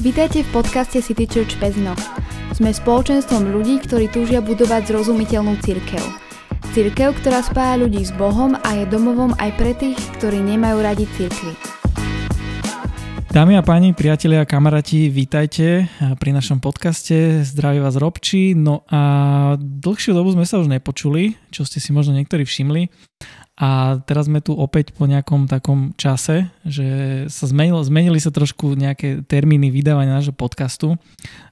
Vítajte v podcaste City Church Pezno. Sme spoločenstvom ľudí, ktorí túžia budovať zrozumiteľnú cirkev. Cirkev, ktorá spája ľudí s Bohom a je domovom aj pre tých, ktorí nemajú radi cirkvy. Dámy a páni, priatelia a kamaráti, vítajte pri našom podcaste. Zdraví vás Robči. No a dlhšiu dobu sme sa už nepočuli, čo ste si možno niektorí všimli. A teraz sme tu opäť po nejakom takom čase, že sa zmenilo, zmenili sa trošku nejaké termíny vydávania nášho podcastu,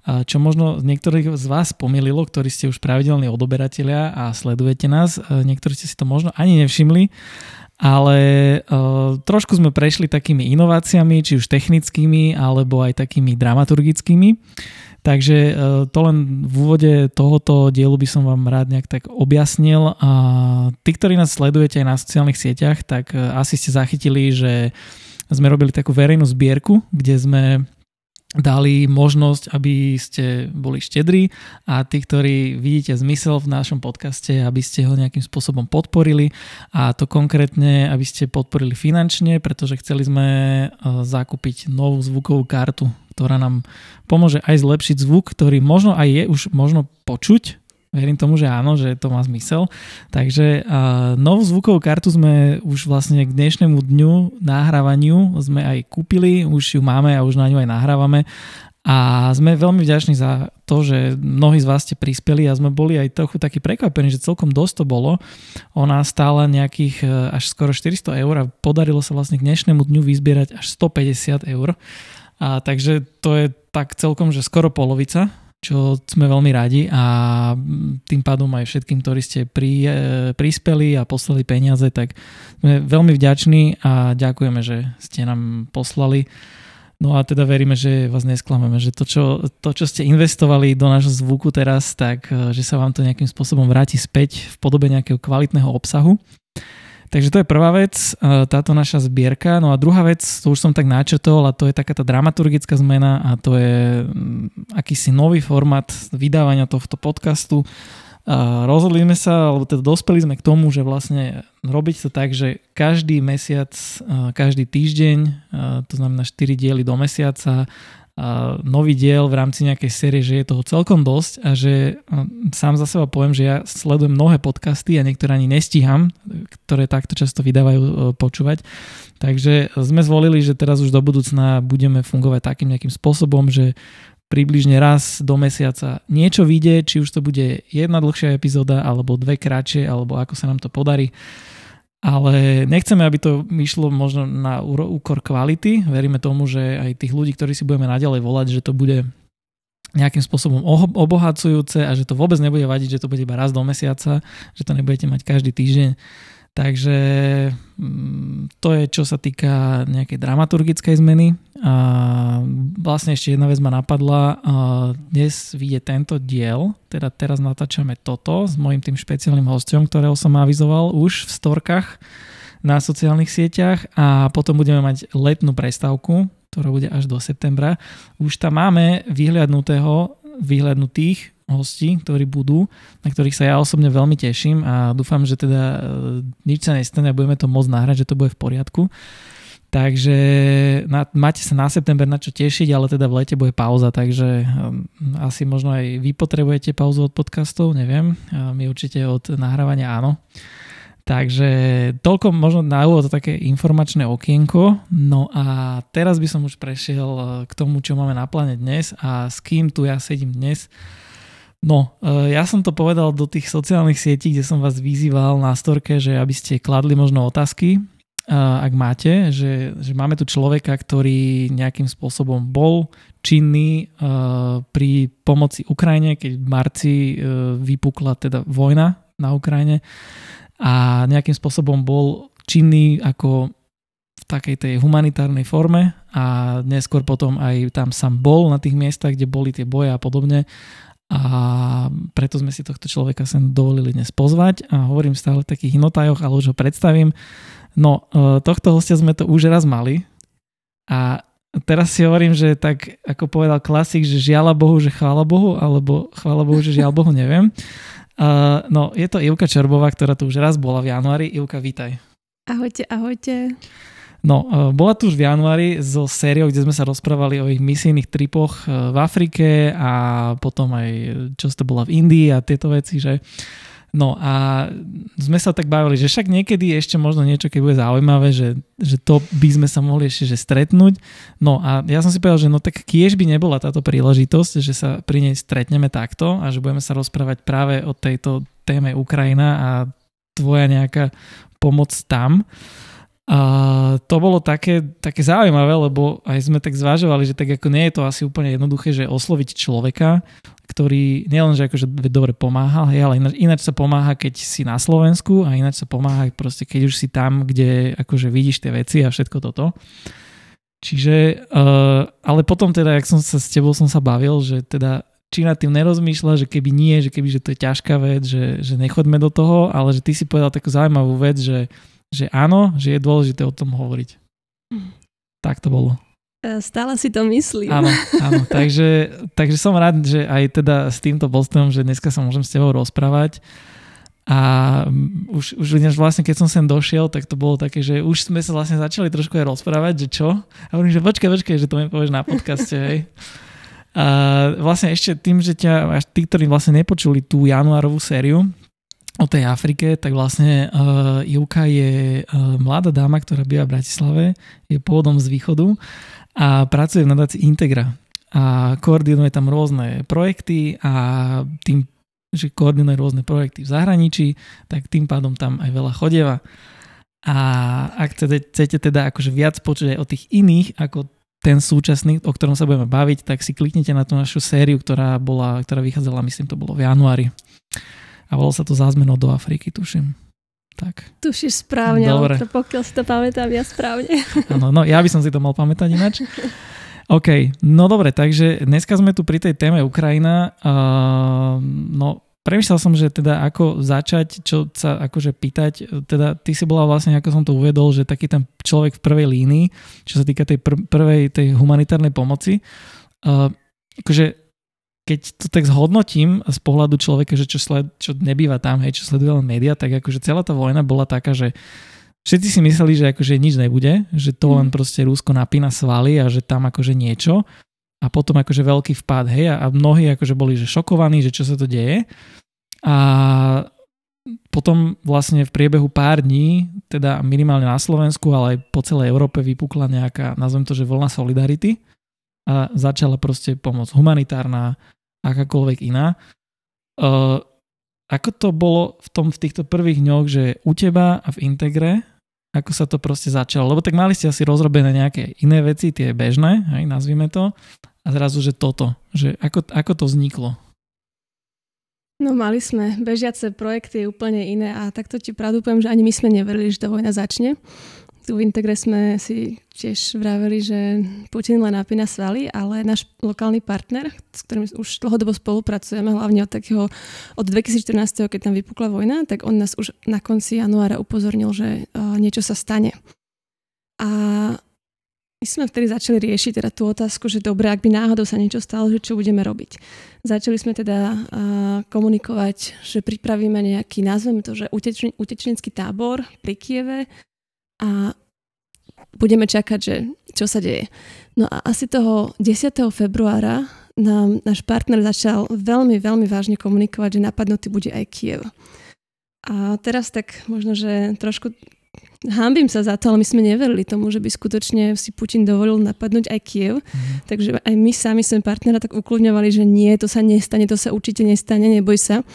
čo možno niektorých z vás pomýlilo, ktorí ste už pravidelní odoberatelia a sledujete nás. Niektorí ste si to možno ani nevšimli, ale uh, trošku sme prešli takými inováciami, či už technickými, alebo aj takými dramaturgickými. Takže e, to len v úvode tohoto dielu by som vám rád nejak tak objasnil. A tí, ktorí nás sledujete aj na sociálnych sieťach, tak e, asi ste zachytili, že sme robili takú verejnú zbierku, kde sme dali možnosť, aby ste boli štedrí a tí, ktorí vidíte zmysel v našom podcaste, aby ste ho nejakým spôsobom podporili a to konkrétne, aby ste podporili finančne, pretože chceli sme e, zakúpiť novú zvukovú kartu ktorá nám pomôže aj zlepšiť zvuk, ktorý možno aj je už možno počuť. Verím tomu, že áno, že to má zmysel. Takže uh, novú zvukovú kartu sme už vlastne k dnešnému dňu nahrávaniu sme aj kúpili, už ju máme a už na ňu aj nahrávame. A sme veľmi vďační za to, že mnohí z vás ste prispeli a sme boli aj trochu takí prekvapení, že celkom dosť to bolo. Ona stála nejakých až skoro 400 eur a podarilo sa vlastne k dnešnému dňu vyzbierať až 150 eur. A takže to je tak celkom, že skoro polovica, čo sme veľmi radi a tým pádom aj všetkým, ktorí ste pri, e, prispeli a poslali peniaze, tak sme veľmi vďační a ďakujeme, že ste nám poslali. No a teda veríme, že vás nesklameme, že to čo, to, čo ste investovali do nášho zvuku teraz, tak e, že sa vám to nejakým spôsobom vráti späť v podobe nejakého kvalitného obsahu. Takže to je prvá vec, e, táto naša zbierka. No a druhá vec, to už som tak načrtol, a to je taká tá dramaturgická zmena a to je mm, akýsi nový format vydávania tohto podcastu. A rozhodli sme sa, alebo teda dospeli sme k tomu, že vlastne robiť to tak, že každý mesiac, e, každý týždeň, e, to znamená 4 diely do mesiaca, nový diel v rámci nejakej série, že je toho celkom dosť a že sám za seba poviem, že ja sledujem mnohé podcasty a niektoré ani nestíham, ktoré takto často vydávajú e, počúvať. Takže sme zvolili, že teraz už do budúcna budeme fungovať takým nejakým spôsobom, že približne raz do mesiaca niečo vyjde, či už to bude jedna dlhšia epizóda, alebo dve kratšie, alebo ako sa nám to podarí ale nechceme, aby to myšlo možno na úkor kvality. Veríme tomu, že aj tých ľudí, ktorí si budeme naďalej volať, že to bude nejakým spôsobom obohacujúce a že to vôbec nebude vadiť, že to bude iba raz do mesiaca, že to nebudete mať každý týždeň. Takže mm, to je, čo sa týka nejakej dramaturgickej zmeny. A vlastne ešte jedna vec ma napadla. Dnes vyjde tento diel, teda teraz natáčame toto s mojim tým špeciálnym hostom, ktorého som avizoval už v storkách na sociálnych sieťach a potom budeme mať letnú prestávku, ktorá bude až do septembra. Už tam máme vyhľadnutého, vyhľadnutých hostí, ktorí budú, na ktorých sa ja osobne veľmi teším a dúfam, že teda e, nič sa nestane a budeme to môcť nahrať, že to bude v poriadku. Takže na, máte sa na september na čo tešiť, ale teda v lete bude pauza, takže um, asi možno aj vy potrebujete pauzu od podcastov, neviem. My určite od nahrávania áno. Takže toľko možno na úvod také informačné okienko. No a teraz by som už prešiel e, k tomu, čo máme na pláne dnes a s kým tu ja sedím dnes. No, e, ja som to povedal do tých sociálnych sietí, kde som vás vyzýval na storke, že aby ste kladli možno otázky, e, ak máte, že, že máme tu človeka, ktorý nejakým spôsobom bol činný e, pri pomoci Ukrajine, keď v marci vypukla teda vojna na Ukrajine a nejakým spôsobom bol činný ako v takej tej humanitárnej forme a neskôr potom aj tam sám bol na tých miestach, kde boli tie boje a podobne a preto sme si tohto človeka sem dovolili dnes pozvať a hovorím stále v takých inotajoch, ale už ho predstavím. No, e, tohto hostia sme to už raz mali a teraz si hovorím, že tak ako povedal klasik, že žiala Bohu, že chvála Bohu, alebo chvála Bohu, že žiaľ Bohu, neviem. Uh, no, je to Ivka Čerbová, ktorá tu už raz bola v januári. Ivka, vítaj. Ahojte, ahojte. No, uh, bola tu už v januári zo sériou, kde sme sa rozprávali o ich misijných tripoch uh, v Afrike a potom aj, čo to bola v Indii a tieto veci, že No a sme sa tak bavili, že však niekedy ešte možno niečo, keď bude zaujímavé, že, že to by sme sa mohli ešte že stretnúť. No a ja som si povedal, že no tak kiež by nebola táto príležitosť, že sa pri nej stretneme takto a že budeme sa rozprávať práve o tejto téme Ukrajina a tvoja nejaká pomoc tam. A to bolo také, také zaujímavé, lebo aj sme tak zvažovali, že tak ako nie je to asi úplne jednoduché, že osloviť človeka, ktorý nielenže akože dobre pomáha, hej, ale ináč, ináč sa pomáha, keď si na Slovensku a ináč sa pomáha proste, keď už si tam, kde akože vidíš tie veci a všetko toto. Čiže, uh, ale potom teda, jak som sa s tebou som sa bavil, že teda či nad tým nerozmýšľa, že keby nie, že keby, že to je ťažká vec, že, že nechoďme do toho, ale že ty si povedal takú zaujímavú vec, že že áno, že je dôležité o tom hovoriť. Mm. Tak to bolo. E, stále si to myslím. Áno, áno. takže, takže som rád, že aj teda s týmto postom, že dneska sa môžem s tebou rozprávať. A už, už vlastne, keď som sem došiel, tak to bolo také, že už sme sa vlastne začali trošku aj rozprávať, že čo? A hovorím, že počkaj, počkaj, že to mi povieš na podcaste, hej. A vlastne ešte tým, že ťa, až tí, ktorí vlastne nepočuli tú januárovú sériu, o tej Afrike, tak vlastne uh, Ivka je uh, mladá dáma, ktorá býva v Bratislave, je pôvodom z východu a pracuje v nadácii Integra a koordinuje tam rôzne projekty a tým, že koordinuje rôzne projekty v zahraničí, tak tým pádom tam aj veľa chodieva. A ak chcete, chcete teda akože viac počuť aj o tých iných, ako ten súčasný, o ktorom sa budeme baviť, tak si kliknite na tú našu sériu, ktorá, bola, ktorá vychádzala, myslím, to bolo v januári a volalo sa to Zázmeno do Afriky, tuším. Tak. Tušíš správne, Dobre. ale pokiaľ si to pamätám ja správne. Áno, no ja by som si to mal pamätať ináč. OK, no dobre, takže dneska sme tu pri tej téme Ukrajina. Uh, no, premyslel som, že teda ako začať, čo sa akože pýtať, teda ty si bola vlastne, ako som to uvedol, že taký ten človek v prvej línii, čo sa týka tej pr- prvej, tej humanitárnej pomoci. Uh, akože keď to tak zhodnotím z pohľadu človeka, že čo, sled, čo nebýva tam, hej, čo sleduje len média, tak akože celá tá vojna bola taká, že všetci si mysleli, že akože nič nebude, že to len mm. proste Rusko napína svaly a že tam akože niečo a potom akože veľký vpad, hej, a mnohí akože boli že šokovaní, že čo sa to deje a potom vlastne v priebehu pár dní, teda minimálne na Slovensku, ale aj po celej Európe vypukla nejaká, nazvem to, že vlna solidarity a začala proste pomoc humanitárna, akákoľvek iná. Uh, ako to bolo v, tom, v týchto prvých dňoch, že u teba a v Integre, ako sa to proste začalo? Lebo tak mali ste asi rozrobené nejaké iné veci, tie bežné, hej, nazvime to, a zrazu, že toto, že ako, ako to vzniklo? No mali sme bežiace projekty úplne iné a takto ti pravdu poviem, že ani my sme neverili, že tá vojna začne tu v Integre sme si tiež vraveli, že Putin len napína svaly, ale náš lokálny partner, s ktorým už dlhodobo spolupracujeme, hlavne od takého od 2014, keď tam vypukla vojna, tak on nás už na konci januára upozornil, že uh, niečo sa stane. A my sme vtedy začali riešiť teda tú otázku, že dobre, ak by náhodou sa niečo stalo, že čo budeme robiť. Začali sme teda uh, komunikovať, že pripravíme nejaký, nazveme to, že utečenecký tábor pri Kieve, a budeme čakať, že čo sa deje. No a asi toho 10. februára nám náš partner začal veľmi, veľmi vážne komunikovať, že napadnutý bude aj Kiev. A teraz tak možno, že trošku Hámbim sa za to, ale my sme neverili tomu, že by skutočne si Putin dovolil napadnúť aj Kiev. Mm. Takže aj my sami sme partnera tak ukludňovali, že nie, to sa nestane, to sa určite nestane, neboj sa.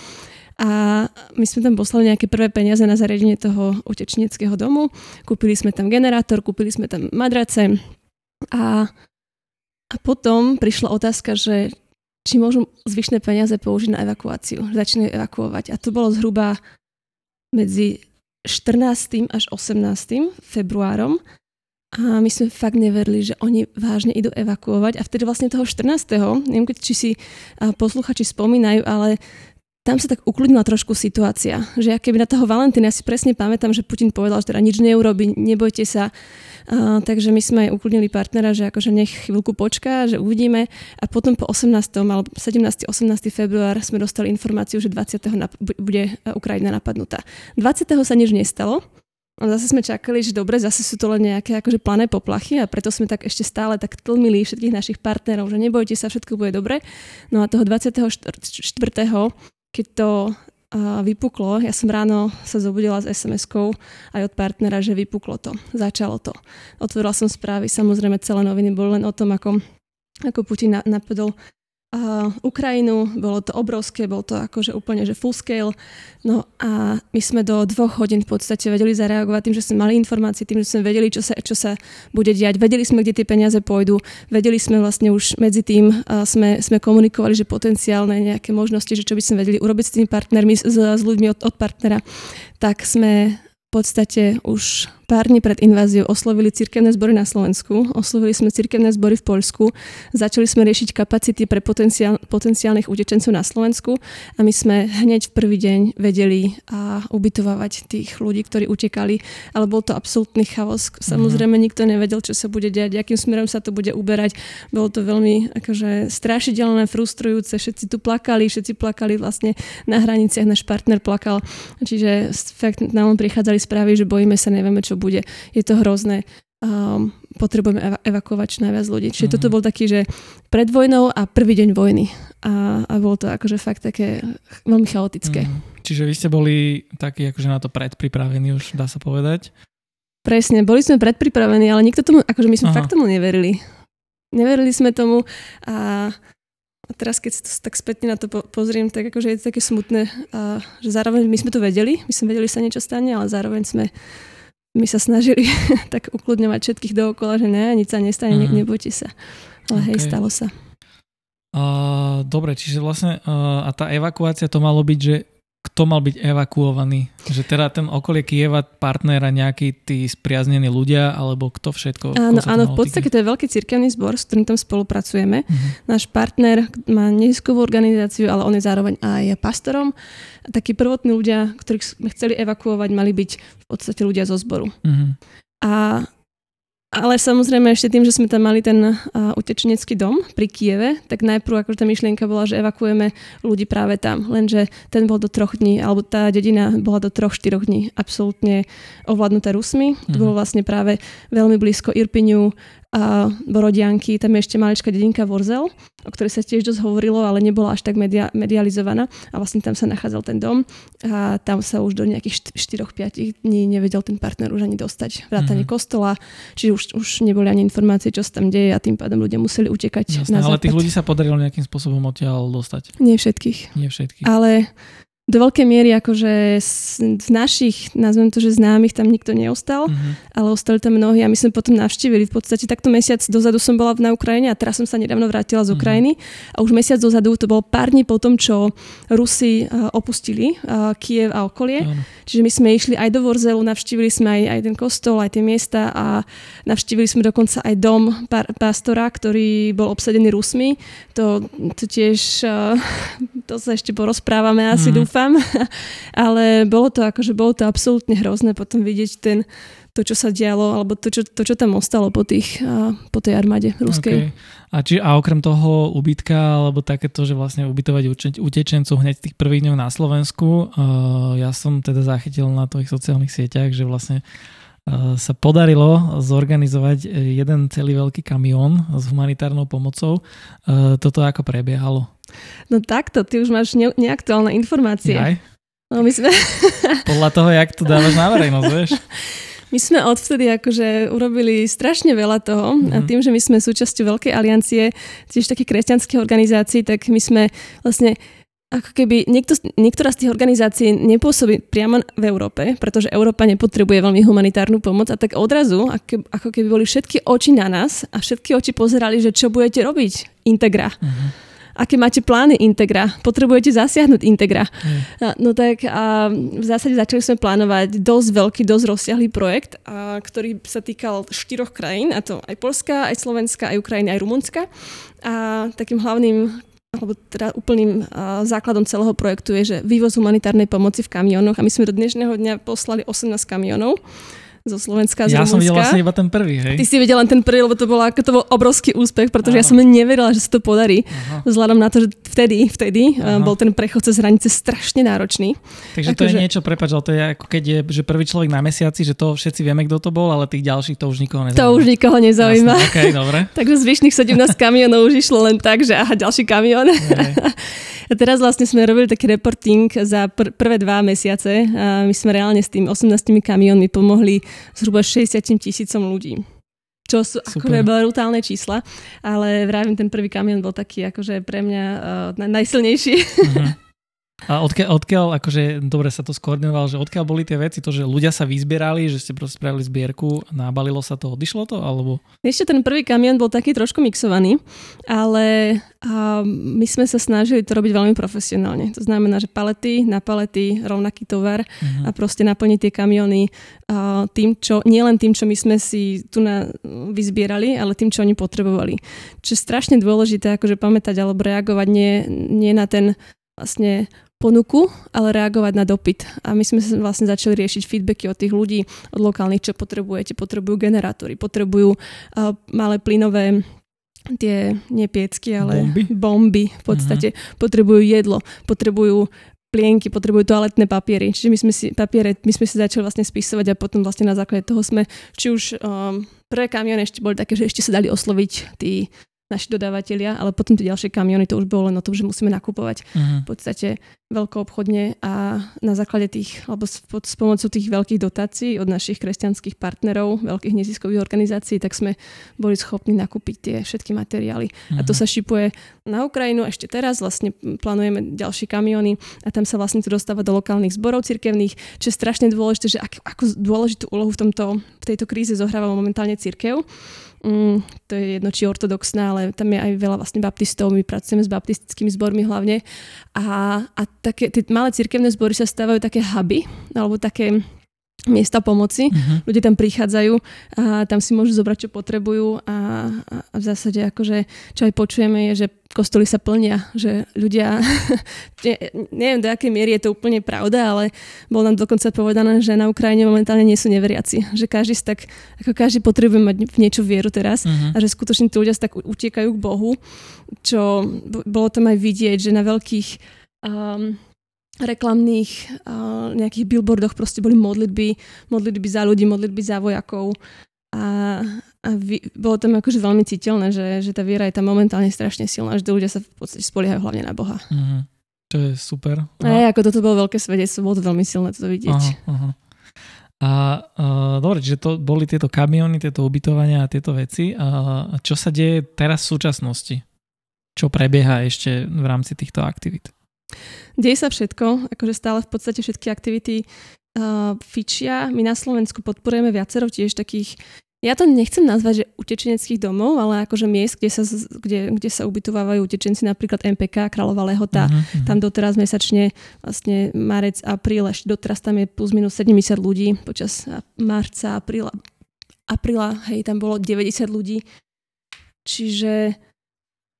A my sme tam poslali nejaké prvé peniaze na zariadenie toho utečeneckého domu. Kúpili sme tam generátor, kúpili sme tam madrace a, a potom prišla otázka, že či môžu zvyšné peniaze použiť na evakuáciu. Začínajú evakuovať. A to bolo zhruba medzi 14. až 18. februárom. A my sme fakt neverili, že oni vážne idú evakuovať. A vtedy vlastne toho 14. neviem, či si posluchači spomínajú, ale tam sa tak ukludnila trošku situácia. Že ja keby na toho Valentína, ja si presne pamätám, že Putin povedal, že teda nič neurobi, nebojte sa. Uh, takže my sme aj ukludnili partnera, že akože nech chvíľku počká, že uvidíme. A potom po 18. alebo 17. 18. február sme dostali informáciu, že 20. Nap- bude Ukrajina napadnutá. 20. sa nič nestalo, A zase sme čakali, že dobre, zase sú to len nejaké akože plané poplachy a preto sme tak ešte stále tak tlmili všetkých našich partnerov, že nebojte sa, všetko bude dobre. No a toho 24. keď to vypuklo, ja som ráno sa zobudila s SMS-kou aj od partnera, že vypuklo to, začalo to. Otvorila som správy, samozrejme celé noviny boli len o tom, ako, ako Putin napadol Ukrajinu, bolo to obrovské, bolo to akože úplne že full scale. No a my sme do dvoch hodín v podstate vedeli zareagovať tým, že sme mali informácie, tým, že sme vedeli, čo sa, čo sa bude diať. Vedeli sme, kde tie peniaze pôjdu. Vedeli sme vlastne už medzi tým, sme, sme komunikovali, že potenciálne nejaké možnosti, že čo by sme vedeli urobiť s tými partnermi, s, s ľuďmi od, od partnera, tak sme v podstate už pár dní pred inváziou oslovili cirkevné zbory na Slovensku, oslovili sme cirkevné zbory v Poľsku, začali sme riešiť kapacity pre potenciál, potenciálnych utečencov na Slovensku a my sme hneď v prvý deň vedeli a ubytovávať tých ľudí, ktorí utekali, ale bol to absolútny chaos. Samozrejme nikto nevedel, čo sa bude diať, akým smerom sa to bude uberať. Bolo to veľmi akože strašidelné, frustrujúce, všetci tu plakali, všetci plakali vlastne na hraniciach, náš partner plakal. Čiže fakt nám prichádzali správy, že bojíme sa, nevieme, čo bude. Je to hrozné. Um, potrebujeme eva- evakuovať čo najviac ľudí. Čiže mm. toto bol taký, že pred vojnou a prvý deň vojny. A, a bolo to akože fakt také veľmi chaotické. Mm. Čiže vy ste boli takí akože na to predpripravení už, dá sa povedať? Presne, boli sme predpripravení, ale nikto tomu, akože my sme Aha. fakt tomu neverili. Neverili sme tomu a a teraz, keď to tak spätne na to pozriem, tak akože je to také smutné, a, že zároveň my sme to vedeli, my sme vedeli, sa niečo stane, ale zároveň sme my sa snažili tak ukludňovať všetkých dookola, že ne, nič sa nestane, mm. nebojte sa. Ale okay. hej, stalo sa. Uh, dobre, čiže vlastne uh, a tá evakuácia to malo byť, že kto mal byť evakuovaný? Že teda ten okolie Kieva, partner a nejakí tí spriaznení ľudia, alebo kto všetko? Áno, áno v podstate to je veľký cirkevný zbor, s ktorým tam spolupracujeme. Uh-huh. Náš partner má neziskovú organizáciu, ale on je zároveň aj pastorom. Takí prvotní ľudia, ktorých sme chceli evakuovať, mali byť v podstate ľudia zo zboru. Uh-huh. A ale samozrejme ešte tým, že sme tam mali ten uh, utečenecký dom pri Kieve, tak najprv akože tá myšlienka bola, že evakuujeme ľudí práve tam. Lenže ten bol do troch dní, alebo tá dedina bola do troch, štyroch dní absolútne ovládnutá Rusmi. Mm-hmm. To bolo vlastne práve veľmi blízko Irpiniu, a Borodianky, tam je ešte maličká dedinka Vorzel, o ktorej sa tiež dosť hovorilo, ale nebola až tak media, medializovaná a vlastne tam sa nachádzal ten dom a tam sa už do nejakých 4-5 dní nevedel ten partner už ani dostať. Vrátanie mm-hmm. kostola, čiže už, už neboli ani informácie, čo sa tam deje a tým pádom ľudia museli utekať Jasné, na Ale tých ľudí sa podarilo nejakým spôsobom odtiaľ dostať? Nie všetkých. Nie všetkých. Ale do veľkej miery akože z, našich, nazvem to, že známych tam nikto neostal, mm-hmm. ale ostali tam mnohí a my sme potom navštívili. V podstate takto mesiac dozadu som bola na Ukrajine a teraz som sa nedávno vrátila z mhm. Ukrajiny mm-hmm. a už mesiac dozadu to bolo pár dní po tom, čo Rusi uh, opustili uh, Kiev a okolie. Mm-hmm. Čiže my sme išli aj do Vorzelu, navštívili sme aj, aj ten kostol, aj tie miesta a navštívili sme dokonca aj dom pastora, ktorý bol obsadený Rusmi. To, to tiež, uh, to sa ešte porozprávame asi, mm-hmm dúfam. Ale bolo to akože, bolo to absolútne hrozné potom vidieť ten, to, čo sa dialo, alebo to, čo, to, čo tam ostalo po, tých, po tej armáde ruskej. Okay. A, či, a okrem toho ubytka, alebo takéto, že vlastne ubytovať utečencov hneď tých prvých dňov na Slovensku, uh, ja som teda zachytil na tvojich sociálnych sieťach, že vlastne sa podarilo zorganizovať jeden celý veľký kamión s humanitárnou pomocou. Uh, toto ako prebiehalo? No takto, ty už máš ne- neaktuálne informácie. Aj? No my sme... Podľa toho, jak to dávaš na verejnosť, vieš? My sme odvtedy akože urobili strašne veľa toho mm-hmm. a mhm. tým, že my sme súčasťou Veľkej aliancie, tiež také kresťanských organizácií, tak my sme vlastne ako keby niekto, niektorá z tých organizácií nepôsobí priamo v Európe, pretože Európa nepotrebuje veľmi humanitárnu pomoc a tak odrazu, ako, keby boli všetky oči na nás a všetky oči pozerali, že čo budete robiť, Integra. Mm-hmm aké máte plány Integra, potrebujete zasiahnuť Integra. Mm. No tak a v zásade začali sme plánovať dosť veľký, dosť rozsiahlý projekt, a, ktorý sa týkal štyroch krajín, a to aj Polska, aj Slovenska, aj Ukrajina, aj Rumunska. A takým hlavným alebo teda úplným uh, základom celého projektu je, že vývoz humanitárnej pomoci v kamionoch. A my sme do dnešného dňa poslali 18 kamionov zo Slovenska, z Ja som videl vlastne iba ten prvý, hej? Ty si videl len ten prvý, lebo to bolo, ako to bol obrovský úspech, pretože ja Áno. som neverila, že sa to podarí. Aha. Vzhľadom na to, že vtedy, vtedy Aha. uh, bol ten prechod cez hranice strašne náročný. Takže to je Akože- niečo, prepáč, ale to je ako keď je, že prvý človek na mesiaci, že to všetci vieme, kto to bol, ale tých ďalších to už nikoho nezaujíma. To už nikoho nezaujíma. Jasné, okay, dobre. Takže zvyšných 17 kamionov už išlo len tak, že aha, ďalší kamión. A teraz vlastne sme robili taký reporting za pr- prvé dva mesiace a my sme reálne s tým 18 kamionmi pomohli zhruba 60 tisícom ľudí. Čo sú Super. akože brutálne čísla, ale vravím, ten prvý kamión bol taký akože pre mňa uh, najsilnejší. Mhm. A odkiaľ, odkiaľ, akože dobre sa to skoordinoval, že odkiaľ boli tie veci, to, že ľudia sa vyzbierali, že ste proste spravili zbierku, nabalilo sa to, odišlo to, alebo... Ešte ten prvý kamión bol taký trošku mixovaný, ale a my sme sa snažili to robiť veľmi profesionálne. To znamená, že palety na palety, rovnaký tovar Mhm. a proste naplniť tie kamiony a tým, čo, nielen tým, čo my sme si tu na, vyzbierali, ale tým, čo oni potrebovali. Čo je strašne dôležité, akože pamätať alebo reagovať nie, nie na ten vlastne ponuku, ale reagovať na dopyt. A my sme vlastne začali riešiť feedbacky od tých ľudí, od lokálnych, čo potrebujete. Potrebujú generátory, potrebujú uh, malé plynové tie, nie piecky, ale Bomby? bomby v podstate. Potrebujú jedlo, potrebujú plienky, potrebujú toaletné papiery. Čiže my sme si, papiere, my sme si začali vlastne spisovať a potom vlastne na základe toho sme, či už um, prvé kamiony ešte boli také, že ešte sa dali osloviť tí naši dodávateľia, ale potom tie ďalšie kamiony to už bolo len o tom, že musíme nakupovať Mhm. v podstate veľkoobchodne a na základe tých, alebo s, pod, s pomocou tých veľkých dotácií od našich kresťanských partnerov, veľkých neziskových organizácií, tak sme boli schopní nakúpiť tie všetky materiály. A to Mhm. sa šipuje na Ukrajinu ešte teraz, vlastne plánujeme ďalšie kamiony a tam sa vlastne to dostáva do lokálnych zborov cirkevných, čo je strašne dôležité, že ak, ako dôležitú úlohu v, tomto, v tejto kríze zohráva momentálne cirkev. Mm, to je jedno, či ortodoxná, ale tam je aj veľa vlastne baptistov, my pracujeme s baptistickými zbormi hlavne. A, a také, tie malé cirkevné zbory sa stávajú také huby, alebo také miesta pomoci. Mhm. Ľudia tam prichádzajú a tam si môžu zobrať, čo potrebujú a, a, v zásade akože, čo aj počujeme je, že kostoly sa plnia, že ľudia, ne, neviem do akej miery je to úplne pravda, ale bolo nám dokonca povedané, že na Ukrajine momentálne nie sú neveriaci, že každý tak, ako každý potrebuje mať v niečo vieru teraz Mhm. a že skutočne tí ľudia sa tak utiekajú k Bohu, čo bolo tam aj vidieť, že na veľkých um, reklamných uh, nejakých billboardoch proste boli modlitby, modlitby za ľudí, modlitby za vojakov a, a vy, bolo tam akože veľmi citeľné, že, že tá viera je tam momentálne strašne silná, že ľudia sa v podstate spoliehajú hlavne na Boha. Mhm. To je super. A aj ako toto bolo veľké svedectvo, bolo to veľmi silné to vidieť. Aha, aha. A uh, dobre, čiže to boli tieto kamiony, tieto ubytovania a tieto veci. A čo sa deje teraz v súčasnosti? Čo prebieha ešte v rámci týchto aktivít? Deje sa všetko, akože stále v podstate všetky aktivity uh, fičia. My na Slovensku podporujeme viacero tiež takých, ja to nechcem nazvať, že utečeneckých domov, ale akože miest, kde sa, kde, kde sa ubytovávajú utečenci, napríklad MPK, Kráľová Lehota. Mhm. Tam doteraz mesačne, vlastne marec, apríl, ešte doteraz tam je plus minus 70 ľudí. Počas marca, apríla, apríla, hej, tam bolo 90 ľudí. Čiže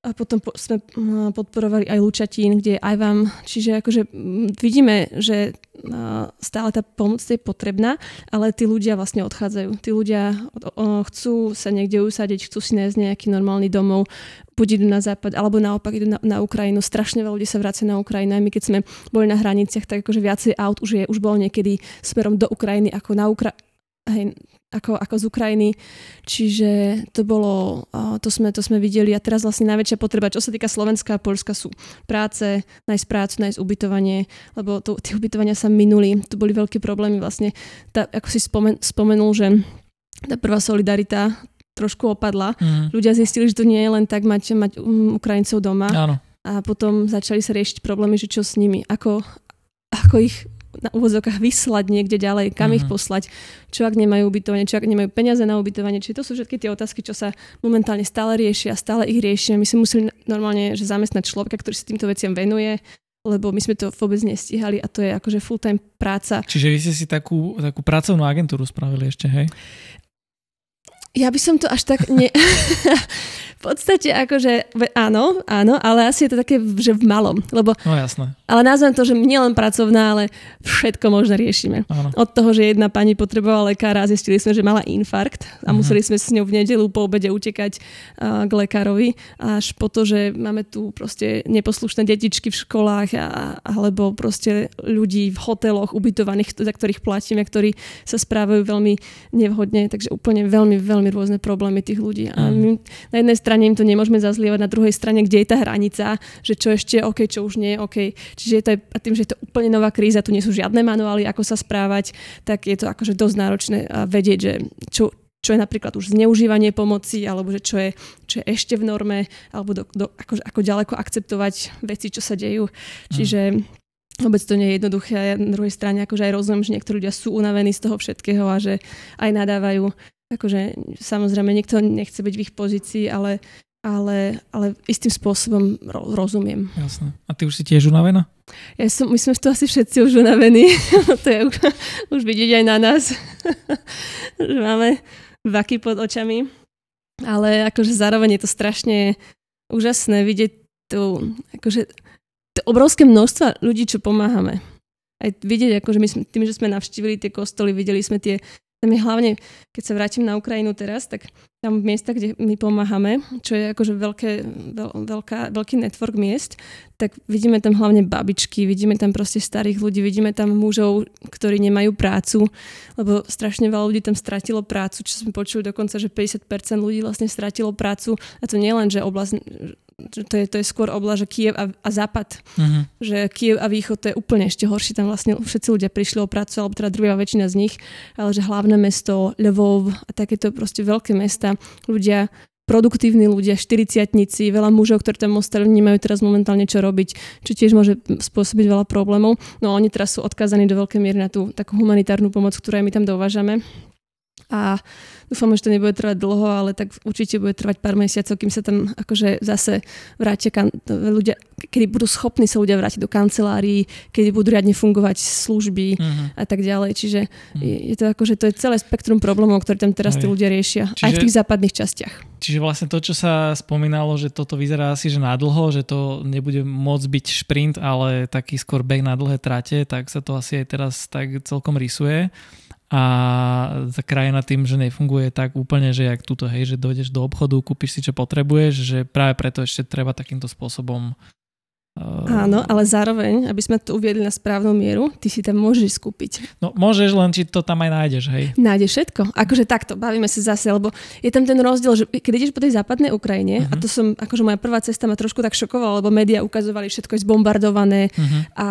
a potom po, sme podporovali aj Lučatín, kde aj vám, čiže akože vidíme, že stále tá pomoc je potrebná, ale tí ľudia vlastne odchádzajú. Tí ľudia chcú sa niekde usadiť, chcú si nájsť nejaký normálny domov, buď idú na západ, alebo naopak idú na, na Ukrajinu. Strašne veľa ľudí sa vracia na Ukrajinu. Aj my, keď sme boli na hraniciach, tak akože viacej aut už, je, už bolo niekedy smerom do Ukrajiny ako na Ukra- hej, ako, ako z Ukrajiny. Čiže to bolo, to sme, to sme videli a teraz vlastne najväčšia potreba, čo sa týka Slovenska a Polska sú práce, nájsť prácu, nájsť ubytovanie, lebo to, tie ubytovania sa minuli, tu boli veľké problémy vlastne. Tá, ako si spomen, spomenul, že tá prvá solidarita trošku opadla. Mhm. Ľudia zistili, že to nie je len tak mať, mať um, Ukrajincov doma Áno. a potom začali sa riešiť problémy, že čo s nimi, ako, ako ich na úvodzokách vyslať niekde ďalej, kam ich Mhm. poslať, čo ak nemajú ubytovanie, čo ak nemajú peniaze na ubytovanie. Čiže to sú všetky tie otázky, čo sa momentálne stále riešia, stále ich riešime. My si museli normálne že zamestnať človeka, ktorý sa týmto veciam venuje, lebo my sme to vôbec nestíhali a to je akože full-time práca. Čiže vy ste si takú, takú pracovnú agentúru spravili ešte, hej? Ja by som to až tak... Ne... podstate akože áno, áno, ale asi je to také, že v malom. Lebo, no jasné. Ale nazvem to, že nielen pracovná, ale všetko možno riešime. Áno. Od toho, že jedna pani potrebovala lekára a zistili sme, že mala infarkt a uh-huh. museli sme s ňou v nedelu po obede utekať uh, k lekárovi, až po to, že máme tu proste neposlušné detičky v školách a, alebo proste ľudí v hoteloch ubytovaných, za ktorých platíme, ktorí sa správajú veľmi nevhodne, takže úplne veľmi, veľmi rôzne problémy tých ľudí. A mhm. my na jednej strane im to nemôžeme zazlievať, na druhej strane, kde je tá hranica, že čo ešte OK, čo už nie je OK. Čiže je to a tým, že je to úplne nová kríza, tu nie sú žiadne manuály, ako sa správať, tak je to akože dosť náročné vedieť, že čo, čo je napríklad už zneužívanie pomoci, alebo že čo je, čo je ešte v norme, alebo do, do, ako, ako ďaleko akceptovať veci, čo sa dejú. Čiže vôbec to nie je jednoduché. A na druhej strane akože aj rozumiem, že niektorí ľudia sú unavení z toho všetkého a že aj nadávajú. Akože samozrejme niekto nechce byť v ich pozícii, ale ale, ale istým spôsobom ro- rozumiem. Jasné. A ty už si tiež unavená? Ja som, my sme v to asi všetci už unavení. to je už, už vidieť aj na nás, že máme vaky pod očami. Ale akože zároveň je to strašne úžasné vidieť tu, akože to obrovské množstva ľudí, čo pomáhame. Aj vidieť, akože my sme, tým, že sme navštívili tie kostoly, videli sme tie tam je hlavne, keď sa vrátim na Ukrajinu teraz, tak tam miesta, kde my pomáhame, čo je akože veľké, veľ, veľká, veľký network miest, tak vidíme tam hlavne babičky, vidíme tam proste starých ľudí, vidíme tam mužov, ktorí nemajú prácu, lebo strašne veľa ľudí tam stratilo prácu, čo sme počuli dokonca, že 50% ľudí vlastne stratilo prácu. A to nie len, že oblasť to je, to je skôr oblasť, že Kiev a, a západ. Uh-huh. Že Kiev a východ to je úplne ešte horšie. Tam vlastne všetci ľudia prišli o prácu, alebo teda druhá väčšina z nich, ale že hlavné mesto, Lvov a takéto proste veľké mesta, ľudia produktívni ľudia, štyriciatnici, veľa mužov, ktorí tam ostali, nemajú teraz momentálne čo robiť, čo tiež môže spôsobiť veľa problémov. No a oni teraz sú odkazaní do veľkej miery na tú takú humanitárnu pomoc, ktorú aj my tam dovážame. A Dúfam, že to nebude trvať dlho, ale tak určite bude trvať pár mesiacov, kým sa tam akože zase vrátia kan- ľudia, kedy budú schopní sa ľudia vrátiť do kancelárií, kedy budú riadne fungovať služby uh-huh. a tak ďalej. Čiže uh-huh. je, to akože to je celé spektrum problémov, ktoré tam teraz tí ľudia riešia. Čiže, aj v tých západných častiach. Čiže vlastne to, čo sa spomínalo, že toto vyzerá asi, že na dlho, že to nebude môcť byť šprint, ale taký skôr beh na dlhé trate, tak sa to asi aj teraz tak celkom rysuje a krajina tým, že nefunguje tak úplne, že jak túto, hej, že dojdeš do obchodu, kúpiš si, čo potrebuješ, že práve preto ešte treba takýmto spôsobom Áno, ale zároveň, aby sme to uviedli na správnu mieru, ty si tam môžeš skúpiť. No môžeš, len či to tam aj nájdeš, hej? Nájdeš všetko. Akože takto, bavíme sa zase, lebo je tam ten rozdiel, že keď ideš po tej západnej Ukrajine, uh-huh. a to som, akože moja prvá cesta ma trošku tak šokovala, lebo médiá ukazovali všetko je zbombardované uh-huh. a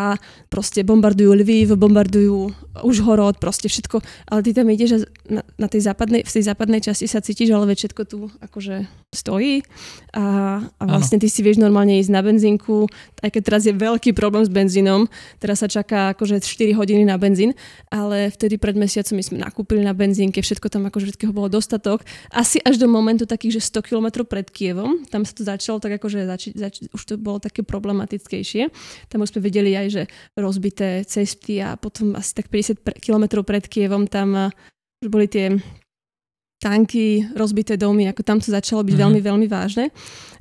proste bombardujú Lviv, bombardujú Užhorod, proste všetko, ale ty tam ideš a na, na tej západnej, v tej západnej časti sa cítiš, ale všetko tu akože stojí a, a vlastne ty si vieš normálne ísť na benzínku, aj keď teraz je veľký problém s benzínom, teraz sa čaká akože 4 hodiny na benzín, ale vtedy pred mesiacom my sme nakúpili na benzínke, všetko tam akože všetkého bolo dostatok. Asi až do momentu takých, že 100 km pred Kievom, tam sa to začalo tak akože zači, zač, už to bolo také problematickejšie. Tam už sme vedeli aj, že rozbité cesty a potom asi tak 50 km pred Kievom tam už boli tie tanky, rozbité domy, ako tam to začalo byť mm-hmm. veľmi, veľmi vážne.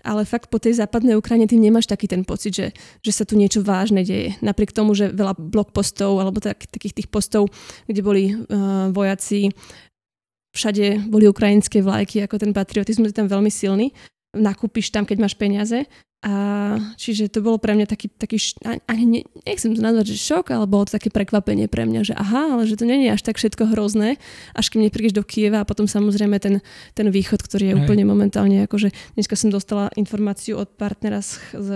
Ale fakt po tej západnej Ukrajine ty nemáš taký ten pocit, že, že sa tu niečo vážne deje. Napriek tomu, že veľa blokpostov alebo tak, takých tých postov, kde boli uh, vojaci, všade boli ukrajinské vlajky, ako ten patriotizmus je tam veľmi silný. Nakúpiš tam, keď máš peniaze a čiže to bolo pre mňa taký, taký ani ne, nechcem to nazvať, že šok, ale bolo to také prekvapenie pre mňa, že aha, ale že to nie je až tak všetko hrozné, až kým neprídeš do Kieva a potom samozrejme ten, ten východ, ktorý je Hej. úplne momentálne, akože dneska som dostala informáciu od partnera z, z,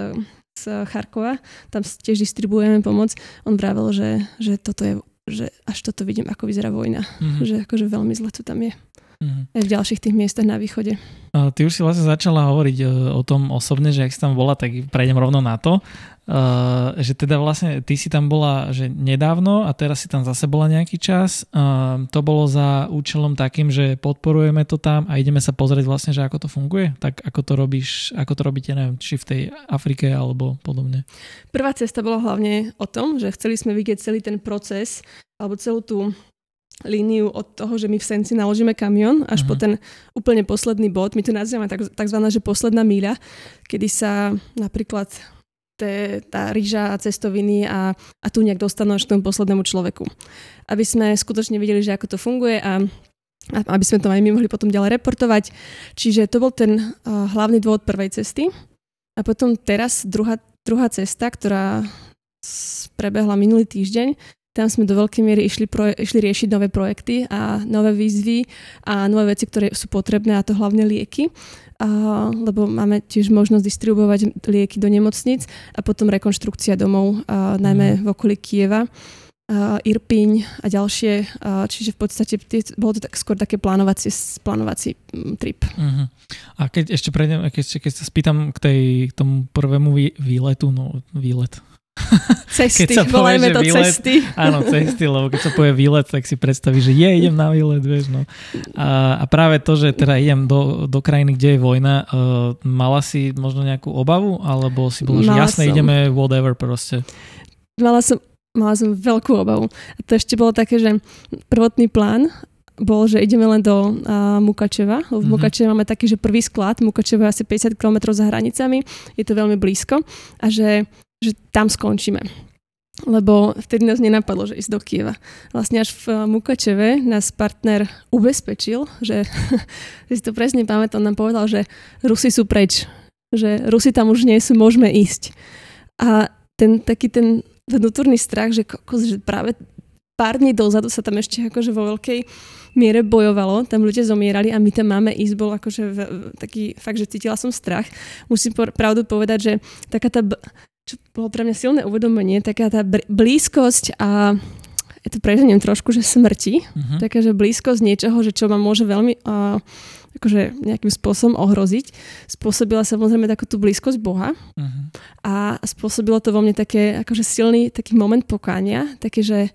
z Charkova, tam tiež distribuujeme pomoc, on vravel, že, že toto je že až toto vidím, ako vyzerá vojna. Mm-hmm. Že akože veľmi zle to tam je. Mm-hmm. Aj v ďalších tých miestach na východe. Ty už si vlastne začala hovoriť e, o tom osobne, že ak si tam bola, tak prejdem rovno na to. Uh, že teda vlastne ty si tam bola že nedávno a teraz si tam zase bola nejaký čas. Uh, to bolo za účelom takým, že podporujeme to tam a ideme sa pozrieť vlastne, že ako to funguje. Tak ako to robíš, ako to robíte, neviem, či v tej Afrike alebo podobne. Prvá cesta bola hlavne o tom, že chceli sme vidieť celý ten proces alebo celú tú líniu od toho, že my v Senci naložíme kamión až uh-huh. po mhm. ten úplne posledný bod. My to nazývame tak, takzvaná, že posledná míľa, kedy sa napríklad te, tá rýža a cestoviny a, a tu nejak dostanú až k tomu poslednému človeku. Aby sme skutočne videli, že ako to funguje a aby sme to aj my mohli potom ďalej reportovať. Čiže to bol ten uh, hlavný dôvod prvej cesty. A potom teraz druhá, druhá cesta, ktorá prebehla minulý týždeň, tam sme do veľkej miery išli, pro, išli riešiť nové projekty a nové výzvy a nové veci, ktoré sú potrebné, a to hlavne lieky. A, lebo máme tiež možnosť distribuovať lieky do nemocnic a potom rekonštrukcia domov, a, najmä mm. v okolí Kieva uh, Irpiň a ďalšie. Uh, čiže v podstate tie, bolo to tak skôr také plánovací, plánovací trip. Uh-huh. A keď ešte prejdem, keď, keď sa spýtam k tej, k tomu prvému výletu, no výlet, Cesty, keď sa povie, to výlet, cesty. Áno, cesty, lebo keď sa povie výlet, tak si predstaví, že je, idem na výlet, vieš, no. A, a práve to, že teda idem do, do krajiny, kde je vojna, uh, mala si možno nejakú obavu, alebo si bolo, že jasné, som. ideme whatever proste? Mala som mala som veľkú obavu. A to ešte bolo také, že prvotný plán bol, že ideme len do uh, Mukačeva. V mm-hmm. Mukačeve máme taký, že prvý sklad, Mukačevo je asi 50 km za hranicami, je to veľmi blízko a že, že tam skončíme. Lebo vtedy nás nenapadlo, že ísť do Kieva. Vlastne až v Mukačeve nás partner ubezpečil, že si to presne pamätám, nám povedal, že Rusi sú preč, že Rusi tam už nie sú, môžeme ísť. A ten taký ten vnútorný strach, že, kokos, že práve pár dní dozadu sa tam ešte akože vo veľkej miere bojovalo, tam ľudia zomierali a my tam máme ísť, bol akože v, taký fakt, že cítila som strach. Musím por, pravdu povedať, že taká tá, čo bolo pre mňa silné uvedomenie, taká tá blízkosť a ja to preženiem trošku, že smrti, uh-huh. taká, že blízkosť niečoho, že čo ma môže veľmi uh, akože nejakým spôsobom ohroziť. Spôsobila samozrejme takú tú blízkosť Boha uh-huh. a spôsobilo to vo mne také akože silný taký moment pokánia, také, že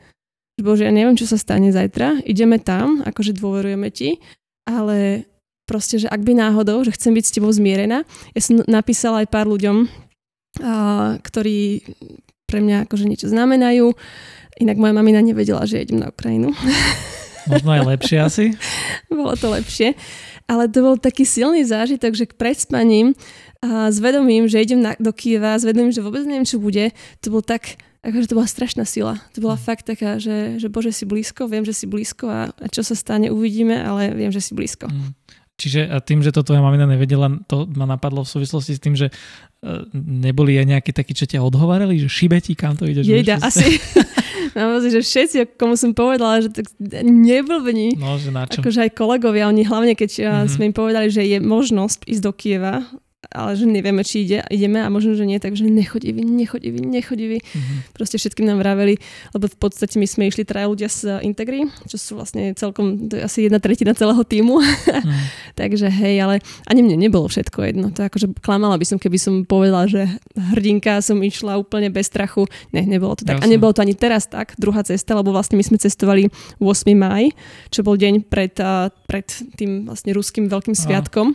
Bože, ja neviem, čo sa stane zajtra, ideme tam, akože dôverujeme ti, ale proste, že ak by náhodou, že chcem byť s tebou zmierená. Ja som napísala aj pár ľuďom, a, ktorí pre mňa akože niečo znamenajú. Inak moja mamina nevedela, že idem na Ukrajinu. Možno aj lepšie asi? Bolo to lepšie ale to bol taký silný zážitok, že pred spaním a s vedomím, že idem na, do Kieva, s vedomím, že vôbec neviem, čo bude, to bol tak, akože to bola strašná sila. To bola mm. fakt taká, že, že Bože si blízko, viem, že si blízko a, a čo sa stane, uvidíme, ale viem, že si blízko. Mm. Čiže a tým, že to tvoja mamina nevedela, to ma napadlo v súvislosti s tým, že e, neboli aj nejakí takí, čo ťa odhovárali, že šibeti, kam to ideš? Jejda, asi. Mám že všetci, komu som povedala, že tak neblbni. No, že na čo? Akože aj kolegovia, oni hlavne keď mm-hmm. sme im povedali, že je možnosť ísť do Kieva, ale že nevieme, či ide, ideme a možno, že nie, takže nechodivý, nechodivý, nechodivý. Mm-hmm. Proste všetkým nám vraveli, lebo v podstate my sme išli traja ľudia z Integry, čo sú vlastne celkom, to je asi jedna tretina celého týmu. Mm. takže hej, ale ani mne nebolo všetko jedno. To akože klamala by som, keby som povedala, že hrdinka som išla úplne bez strachu. Ne, nebolo to tak. Jasne. A nebolo to ani teraz tak, druhá cesta, lebo vlastne my sme cestovali 8. maj, čo bol deň pred, pred tým vlastne ruským veľkým sviatkom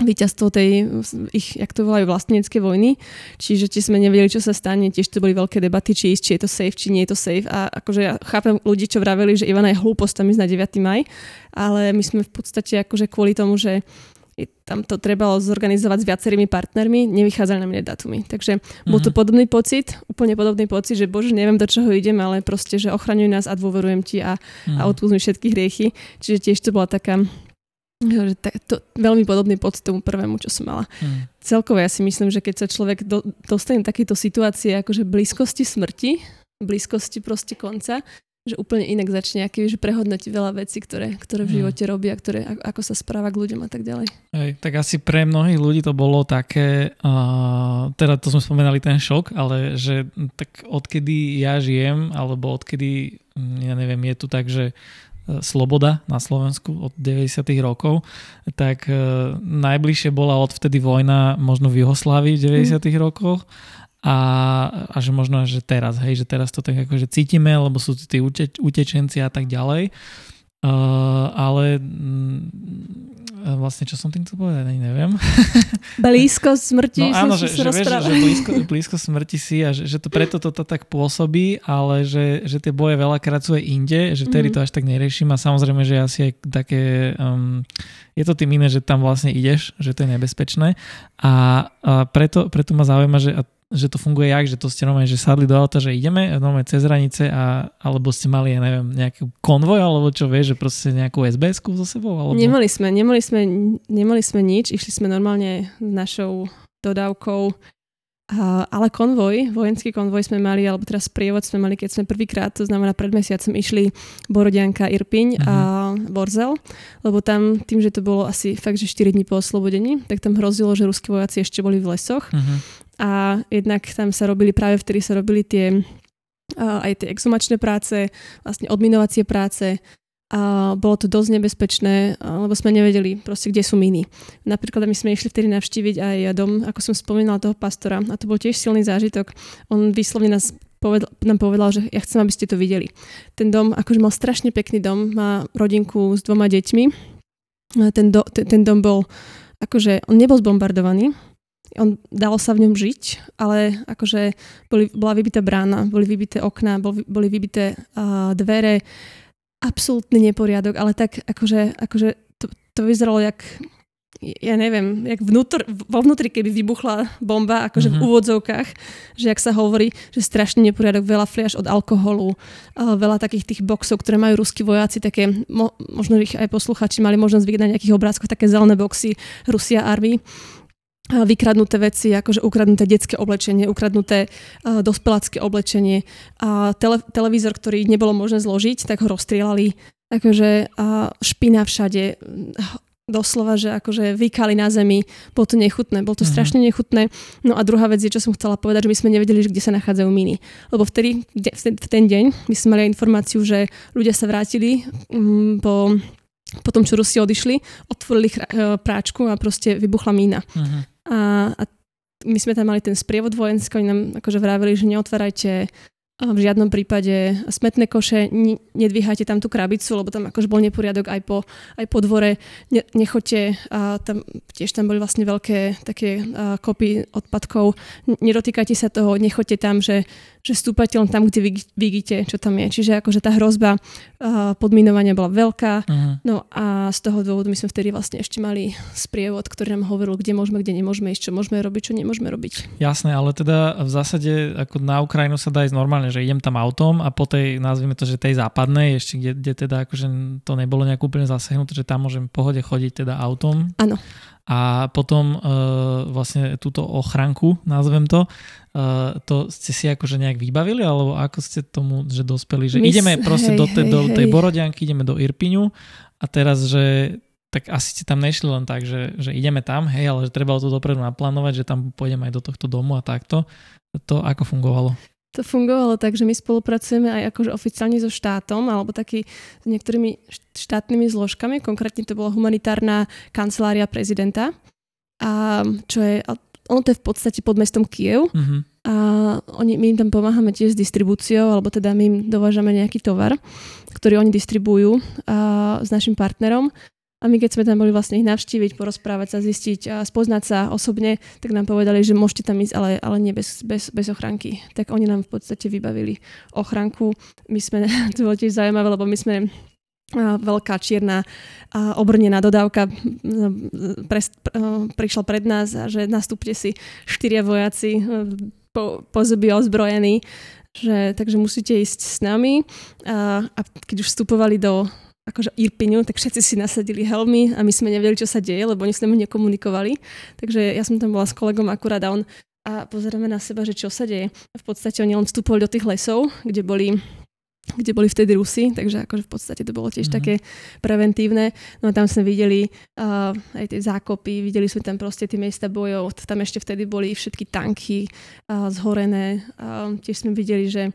víťazstvo tej, ich, jak to volajú, vlastenecké vojny. Čiže tiež sme nevedeli, čo sa stane. Tiež to boli veľké debaty, či ísť, či je to safe, či nie je to safe. A akože ja chápem ľudí, čo vraveli, že Ivana je hlúposť tam ísť na 9. maj, ale my sme v podstate akože kvôli tomu, že tam to trebalo zorganizovať s viacerými partnermi, nevychádzali na mne datumy. Takže bol to mhm. podobný pocit, úplne podobný pocit, že bože, neviem do čoho idem, ale proste, že ochraňuj nás a dôverujem ti a, mm. a mhm. odpúsť mi všetky hriechy. Čiže tiež to bola taká to, veľmi podobný pod tomu prvému, čo som mala. Hmm. Celkovo ja si myslím, že keď sa človek do, dostane takéto situácie, akože blízkosti smrti, blízkosti proste konca, že úplne inak začne, aký, že prehodnotí veľa vecí, ktoré, ktoré v hmm. živote robí a ktoré, ako sa správa k ľuďom a tak ďalej. Hej, tak asi pre mnohých ľudí to bolo také, uh, teda to sme spomenali ten šok, ale že tak odkedy ja žijem, alebo odkedy, ja neviem, je tu tak, že sloboda na Slovensku od 90. rokov, tak e, najbližšie bola odvtedy vojna možno v Juhoslávii v 90. Mm. rokoch a, a že možno, že teraz, hej, že teraz to tak akože cítime, lebo sú tí uteč, utečenci a tak ďalej. Uh, ale uh, vlastne, čo som tým chcel povedať, ani neviem. Blízko smrti. No áno, že, že, vieš, že blízko, blízko smrti si a že, že to preto toto tak pôsobí, ale že, že tie boje veľakrát sú aj inde, že vtedy mm-hmm. to až tak neriešim a samozrejme, že asi aj také, um, je to tým iné, že tam vlastne ideš, že to je nebezpečné a, a preto, preto ma zaujíma, že a že to funguje jak, že to ste normálne, že sadli do auta, že ideme normálne cez hranice a, alebo ste mali, ja neviem, nejaký konvoj alebo čo vieš, že proste nejakú sbs so sebou? Alebo... Nemali sme, nemali sme, nemali sme nič, išli sme normálne našou dodávkou ale konvoj, vojenský konvoj sme mali, alebo teraz prievod sme mali, keď sme prvýkrát, to znamená pred mesiacom, išli Borodianka, Irpiň a mhm. Borzel, lebo tam tým, že to bolo asi fakt, že 4 dní po oslobodení, tak tam hrozilo, že ruskí vojaci ešte boli v lesoch uh-huh. A jednak tam sa robili, práve vtedy sa robili tie aj tie exhumačné práce, vlastne odminovacie práce, a bolo to dosť nebezpečné, lebo sme nevedeli proste, kde sú miny. Napríklad my sme išli vtedy navštíviť aj dom, ako som spomínala, toho pastora a to bol tiež silný zážitok. On vyslovne nás povedal, nám povedal, že ja chcem, aby ste to videli. Ten dom, akože mal strašne pekný dom, má rodinku s dvoma deťmi. Ten, do, ten, ten dom bol, akože on nebol zbombardovaný, on dalo sa v ňom žiť, ale akože boli, bola vybitá brána, boli vybité okná, boli, boli vybité uh, dvere, absolútny neporiadok, ale tak akože, akože to, to vyzeralo jak ja neviem, jak vnútor, vo vnútri, keby vybuchla bomba, akože mm-hmm. v mhm. úvodzovkách, že jak sa hovorí, že strašný neporiadok, veľa fliaž od alkoholu, veľa takých tých boxov, ktoré majú ruskí vojaci, také, mo, možno ich aj posluchači mali možnosť vidieť na nejakých obrázkoch, také zelené boxy Rusia Army vykradnuté veci, akože ukradnuté detské oblečenie, ukradnuté uh, dospelácké oblečenie a tele, televízor, ktorý nebolo možné zložiť, tak ho rozstrielali. Akože uh, špina všade, doslova, že akože vykali na zemi, bolo to nechutné, bolo to mm-hmm. strašne nechutné. No a druhá vec je, čo som chcela povedať, že my sme nevedeli, že kde sa nachádzajú miny. Lebo vtedy, v ten deň, my sme mali informáciu, že ľudia sa vrátili um, po po tom, čo Rusi odišli, otvorili chra- e, práčku a proste vybuchla mína. Uh-huh. A, my sme tam mali ten sprievod vojenský, oni nám akože vravili, že neotvárajte v žiadnom prípade smetné koše, nedvíhajte tam tú krabicu, lebo tam akože bol neporiadok aj po, aj po dvore, ne, nechoďte, a tam, tiež tam boli vlastne veľké také a, kopy odpadkov, nedotýkajte sa toho, nechoďte tam, že, že stúpate len tam, kde vy, vidíte, čo tam je. Čiže akože tá hrozba a, podminovania bola veľká, uh-huh. no a z toho dôvodu my sme vtedy vlastne ešte mali sprievod, ktorý nám hovoril, kde môžeme, kde nemôžeme ísť, čo môžeme robiť, čo nemôžeme robiť. Jasné, ale teda v zásade ako na Ukrajinu sa dá ísť normálne že idem tam autom a po tej, nazvime to, že tej západnej, ešte kde, kde teda akože to nebolo nejak úplne zasehnuté, že tam môžem v pohode chodiť teda autom. Áno. A potom uh, vlastne túto ochranku, nazvem to, uh, to ste si akože nejak vybavili, alebo ako ste tomu, že dospeli, že My ideme proste hej, do, te, hej, do tej Borodianky, ideme do Irpiňu a teraz, že tak asi ste tam nešli len tak, že, že ideme tam, hej, ale že treba to dopredu naplánovať, že tam pôjdem aj do tohto domu a takto. To ako fungovalo? To fungovalo tak, že my spolupracujeme aj akože oficiálne so štátom alebo taký s niektorými štátnymi zložkami. Konkrétne to bola humanitárna kancelária prezidenta. A čo je, ono to je v podstate pod mestom Kiev. Uh-huh. A oni, my im tam pomáhame tiež s distribúciou, alebo teda my im dovážame nejaký tovar, ktorý oni distribujú a, s našim partnerom. A my keď sme tam boli vlastne ich navštíviť, porozprávať sa, zistiť a spoznať sa osobne, tak nám povedali, že môžete tam ísť, ale, ale nie bez, bez, bez ochranky. Tak oni nám v podstate vybavili ochranku. My sme, to bolo tiež zaujímavé, lebo my sme veľká čierna obrnená dodávka pre, prišla pred nás a že nastúpte si štyria vojaci po, po zuby ozbrojení, že, takže musíte ísť s nami a, a keď už vstupovali do akože Irpiňu, tak všetci si nasadili helmy a my sme nevedeli, čo sa deje, lebo oni s nami nekomunikovali. Takže ja som tam bola s kolegom akurát a on a pozeráme na seba, že čo sa deje. V podstate oni len vstupovali do tých lesov, kde boli kde boli vtedy Rusy, takže akože v podstate to bolo tiež mm-hmm. také preventívne. No a tam sme videli uh, aj tie zákopy, videli sme tam proste tie miesta bojov, tam ešte vtedy boli všetky tanky uh, zhorené. Uh, tiež sme videli, že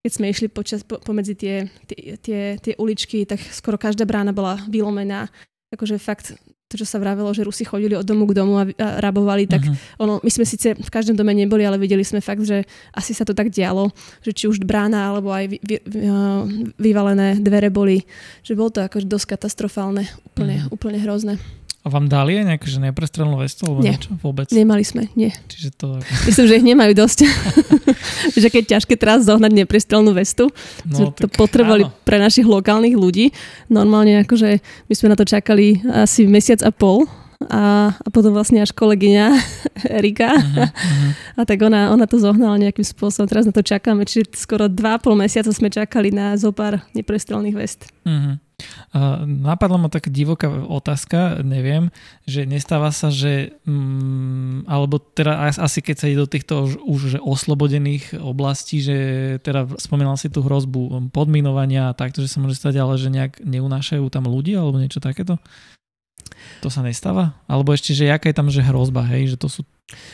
keď sme išli počas, po, pomedzi tie, tie, tie, tie uličky, tak skoro každá brána bola vylomená. Akože fakt to, čo sa vravelo, že Rusi chodili od domu k domu a, a rabovali, tak uh-huh. ono, my sme síce v každom dome neboli, ale videli sme fakt, že asi sa to tak dialo, že či už brána alebo aj vy, vy, vy, vyvalené dvere boli, že bolo to akože dosť katastrofálne, úplne, uh-huh. úplne hrozné. A vám dali aj nejakú že neprestrelnú vestu alebo Nie. niečo? Vôbec? Nemali sme, nie. Čiže to... Myslím, že ich nemajú dosť. že keď ťažké teraz zohnať neprestrelnú vestu, no, to tak potrebovali áno. pre našich lokálnych ľudí. Normálne akože my sme na to čakali asi mesiac a pol a, a potom vlastne až kolegyňa Erika. Uh-huh, uh-huh. A tak ona, ona to zohnala nejakým spôsobom. Teraz na to čakáme, čiže skoro 2,5 mesiaca sme čakali na zopár neprestrelných vest. Uh-huh. Napadla ma taká divoká otázka, neviem, že nestáva sa, že mm, alebo teda asi keď sa ide do týchto už, už že oslobodených oblastí, že teda spomínal si tú hrozbu podminovania a takto, že sa môže stať, ale že nejak neunášajú tam ľudí alebo niečo takéto? To sa nestáva? Alebo ešte, že jaká je tam že hrozba, hej? Že to sú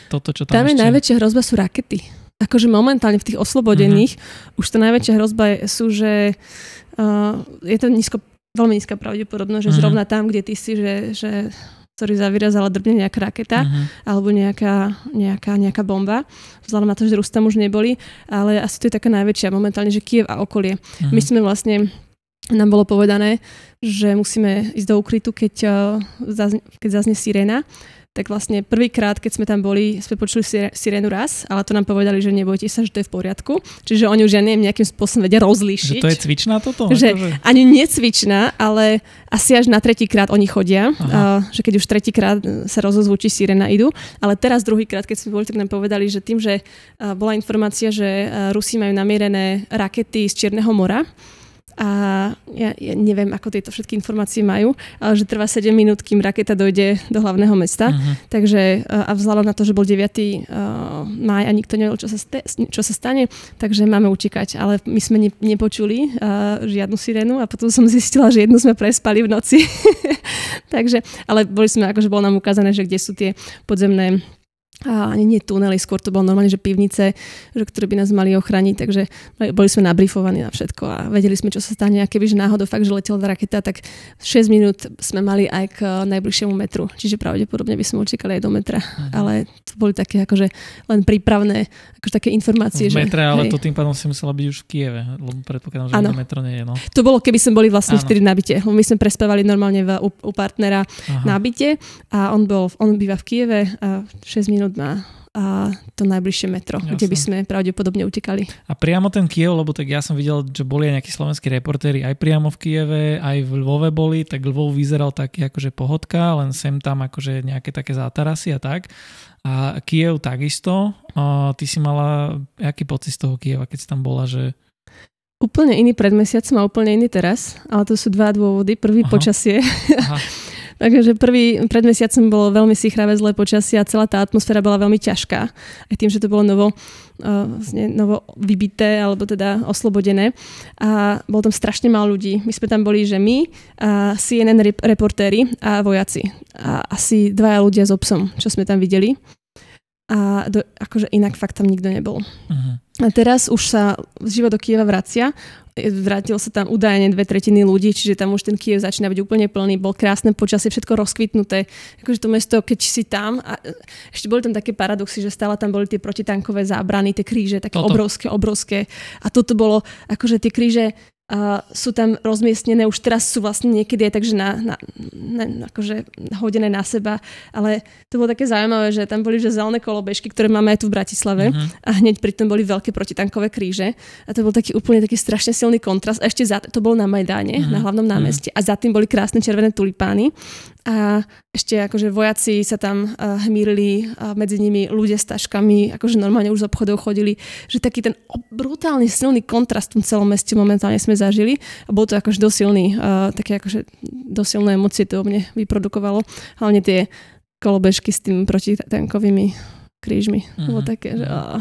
toto, čo tam, tam ešte... je najväčšia hrozba sú rakety. Akože momentálne v tých oslobodených mm-hmm. už tá najväčšia hrozba je, sú, že uh, je to nízko veľmi nízka pravdepodobnosť, že uh-huh. zrovna tam, kde ty si, že, že ktorý zavyrazala drbne nejaká raketa uh-huh. alebo nejaká, nejaká, nejaká bomba. Vzhľadom na to, že Rus tam už neboli, ale asi to je taká najväčšia momentálne, že Kiev a okolie. Uh-huh. My sme vlastne nám bolo povedané, že musíme ísť do ukrytu, keď, uh, keď zaznie sirena tak vlastne prvýkrát, keď sme tam boli, sme počuli sirénu raz, ale to nám povedali, že nebojte sa, že to je v poriadku. Čiže oni už ja neviem, nejakým spôsobom vedia rozlíšiť. Že to je cvičná toto? Že akože... ani necvičná, ale asi až na tretíkrát oni chodia. Uh, že keď už tretíkrát sa rozozvú, či sirena idú. Ale teraz druhýkrát, keď sme boli, tak nám povedali, že tým, že uh, bola informácia, že uh, Rusi majú namierené rakety z Čierneho mora, a ja, ja neviem, ako tieto všetky informácie majú, ale že trvá 7 minút, kým raketa dojde do hlavného mesta. Uh-huh. Takže a vzhľadom na to, že bol 9. Uh, máj a nikto nevedel, čo sa, ste, čo sa stane, takže máme utekať. Ale my sme ne, nepočuli uh, žiadnu sirénu a potom som zistila, že jednu sme prespali v noci. takže, ale boli sme, akože bolo nám ukázané, že kde sú tie podzemné a ani nie tunely, skôr to bolo normálne, že pivnice, že, ktoré by nás mali ochrániť, takže boli sme nabrifovaní na všetko a vedeli sme, čo sa stane. A keby že náhodou fakt, že letela raketa, tak 6 minút sme mali aj k najbližšiemu metru, čiže pravdepodobne by sme utekali aj do metra. Uh-huh. Ale to boli také akože len prípravné akože také informácie. V metre, že, ale hej. to tým pádom si musela byť už v Kieve, lebo predpokladám, že ano. metro nie je. No. To bolo, keby sme boli vlastne ano. vtedy na byte. My sme prespávali normálne v, u, u partnera Aha. na byte a on, bol, on býva v Kieve a 6 minút má a to najbližšie metro, Jasne. kde by sme pravdepodobne utekali. A priamo ten Kiev, lebo tak ja som videl, že boli aj nejakí slovenskí reportéri aj priamo v Kieve, aj v Lvove boli, tak Lvov vyzeral taký akože pohodka, len sem tam akože nejaké také zátarasy a tak. A Kiev takisto. A ty si mala aký pocit z toho Kieva, keď si tam bola, že Úplne iný pred mesiacom a úplne iný teraz, ale to sú dva dôvody. Prvý Aha. počasie. Aha. Takže prvý, pred mesiacom bolo veľmi sichravé zlé počasie a celá tá atmosféra bola veľmi ťažká. Aj tým, že to bolo novo, uh, novo vybité alebo teda oslobodené. A bolo tam strašne málo ľudí. My sme tam boli, že my, a CNN reportéri a vojaci. A asi dvaja ľudia s obsom, čo sme tam videli. A do, akože inak fakt tam nikto nebol. Uh-huh. A teraz už sa život do Kieva vracia vrátilo sa tam údajne dve tretiny ľudí, čiže tam už ten Kiev začína byť úplne plný, bol krásne počasie, všetko rozkvitnuté. Akože to mesto, keď si tam, a ešte boli tam také paradoxy, že stále tam boli tie protitankové zábrany, tie kríže, také toto. obrovské, obrovské. A toto bolo, akože tie kríže a sú tam rozmiestnené, už teraz sú vlastne niekedy aj takže na, na, na, akože hodené na seba, ale to bolo také zaujímavé, že tam boli že zelené kolobežky, ktoré máme aj tu v Bratislave uh-huh. a hneď pritom boli veľké protitankové kríže a to bol taký úplne taký strašne silný kontrast a ešte za, to bolo na Majdáne, uh-huh. na hlavnom námestí uh-huh. a za tým boli krásne červené tulipány a ešte akože vojaci sa tam uh, hmírili a medzi nimi ľudia s taškami, akože normálne už z obchodov chodili, že taký ten brutálny silný kontrast v tom celom meste momentálne sme zažili a bol to akože dosilný, uh, také akože dosilné emócie to mne vyprodukovalo. Hlavne tie kolobežky s tým protitankovými krížmi. Uh-huh. Bolo také, že... Uh,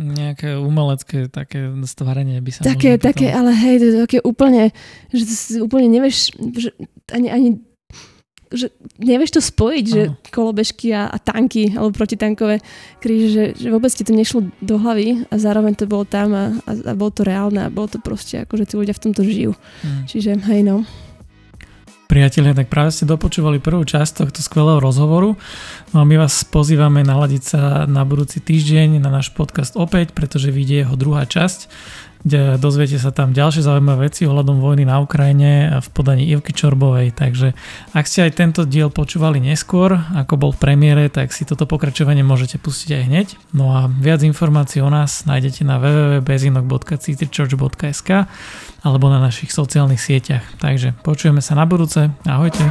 nejaké umelecké také stvárenie by sa Také, také, ale hej, to je také úplne, že úplne nevieš, že ani, ani že nevieš to spojiť, uh-huh. že kolobežky a, a tanky alebo protitankové kríže, že, že vôbec ti to nešlo do hlavy a zároveň to bolo tam a, a, a bolo to reálne a bolo to proste ako, že tí ľudia v tomto žijú. Uh-huh. Čiže hej no. Priatelia, tak práve ste dopočúvali prvú časť tohto skvelého rozhovoru. No a my vás pozývame naladiť sa na budúci týždeň na náš podcast opäť, pretože vyjde jeho druhá časť Dozviete sa tam ďalšie zaujímavé veci ohľadom vojny na Ukrajine v podaní Ivky Čorbovej. Takže ak ste aj tento diel počúvali neskôr, ako bol v premiére, tak si toto pokračovanie môžete pustiť aj hneď. No a viac informácií o nás nájdete na www.bezinok.citychurch.sk alebo na našich sociálnych sieťach. Takže počujeme sa na budúce. Ahojte.